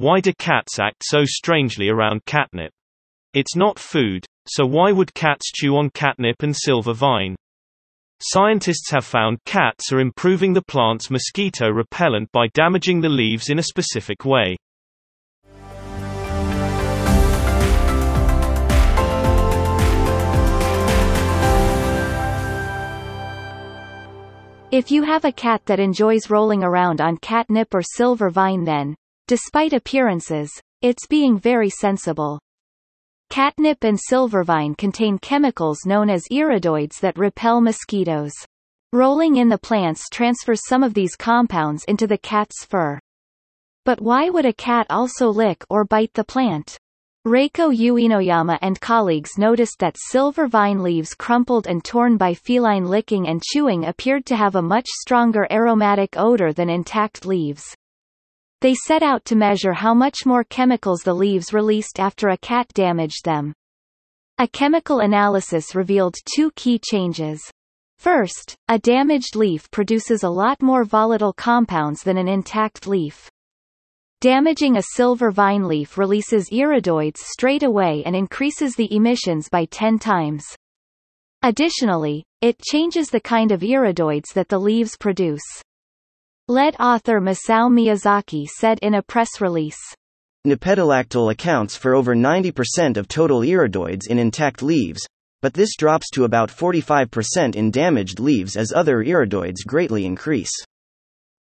Why do cats act so strangely around catnip? It's not food, so why would cats chew on catnip and silver vine? Scientists have found cats are improving the plant's mosquito repellent by damaging the leaves in a specific way. If you have a cat that enjoys rolling around on catnip or silver vine then, despite appearances, it's being very sensible. Catnip and silvervine contain chemicals known as iridoids that repel mosquitoes. Rolling in the plants transfers some of these compounds into the cat's fur. But why would a cat also lick or bite the plant? Reiko Uenoyama and colleagues noticed that silver vine leaves crumpled and torn by feline licking and chewing appeared to have a much stronger aromatic odor than intact leaves. They set out to measure how much more chemicals the leaves released after a cat damaged them. A chemical analysis revealed two key changes. First, a damaged leaf produces a lot more volatile compounds than an intact leaf. Damaging a silver vine leaf releases iridoids straight away and increases the emissions by 10 times. Additionally, it changes the kind of iridoids that the leaves produce. Lead author Masao Miyazaki said in a press release. Nepetalactol accounts for over 90% of total iridoids in intact leaves, but this drops to about 45% in damaged leaves as other iridoids greatly increase.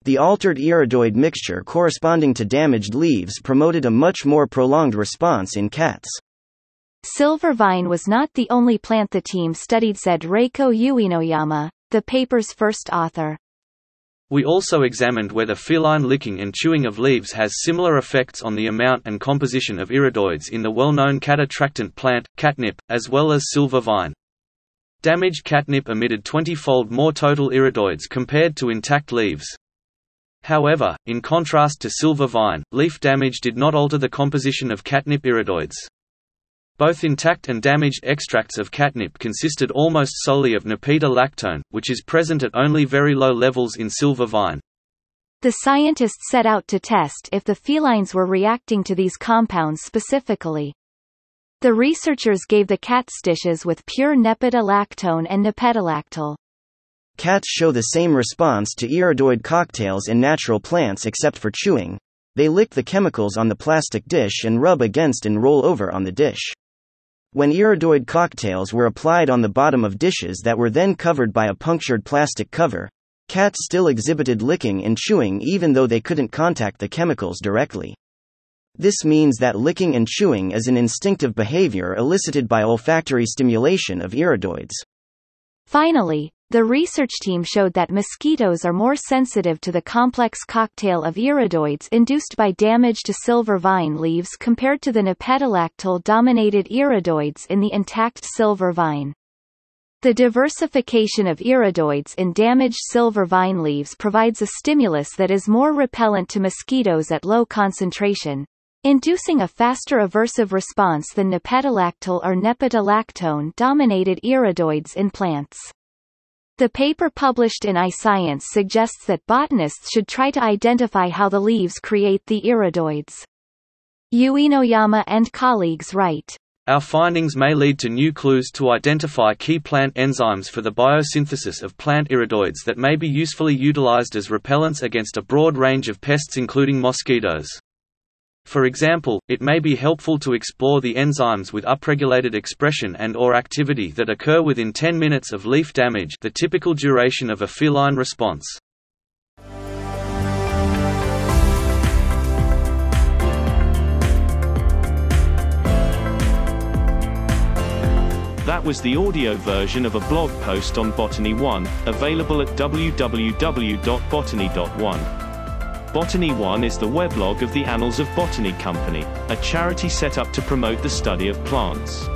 The altered iridoid mixture corresponding to damaged leaves promoted a much more prolonged response in cats. Silver vine was not the only plant the team studied said Reiko Uenoyama, the paper's first author. We also examined whether feline licking and chewing of leaves has similar effects on the amount and composition of iridoids in the well-known cat attractant plant, catnip, as well as silver vine. Damaged catnip emitted 20-fold more total iridoids compared to intact leaves. However, in contrast to silver vine, leaf damage did not alter the composition of catnip iridoids. Both intact and damaged extracts of catnip consisted almost solely of nepetalactone, which is present at only very low levels in silver vine. The scientists set out to test if the felines were reacting to these compounds specifically. The researchers gave the cats dishes with pure nepetalactone and nepetalactol. Cats show the same response to iridoid cocktails in natural plants except for chewing. They lick the chemicals on the plastic dish and rub against and roll over on the dish. When iridoid cocktails were applied on the bottom of dishes that were then covered by a punctured plastic cover, cats still exhibited licking and chewing even though they couldn't contact the chemicals directly. This means that licking and chewing is an instinctive behavior elicited by olfactory stimulation of iridoids. Finally, the research team showed that mosquitoes are more sensitive to the complex cocktail of iridoids induced by damage to silver vine leaves compared to the nepetalactol-dominated iridoids in the intact silver vine. The diversification of iridoids in damaged silver vine leaves provides a stimulus that is more repellent to mosquitoes at low concentration, inducing a faster aversive response than nepetalactol or nepetalactone-dominated iridoids in plants. The paper published in iScience suggests that botanists should try to identify how the leaves create the iridoids. Uenoyama and colleagues write, Our findings may lead to new clues to identify key plant enzymes for the biosynthesis of plant iridoids that may be usefully utilized as repellents against a broad range of pests including mosquitoes. For example, it may be helpful to explore the enzymes with upregulated expression and or activity that occur within 10 minutes of leaf damage the typical duration of a feline response. That was the audio version of a blog post on Botany One, available at www.botany.one. Botany One is the weblog of the Annals of Botany Company, a charity set up to promote the study of plants.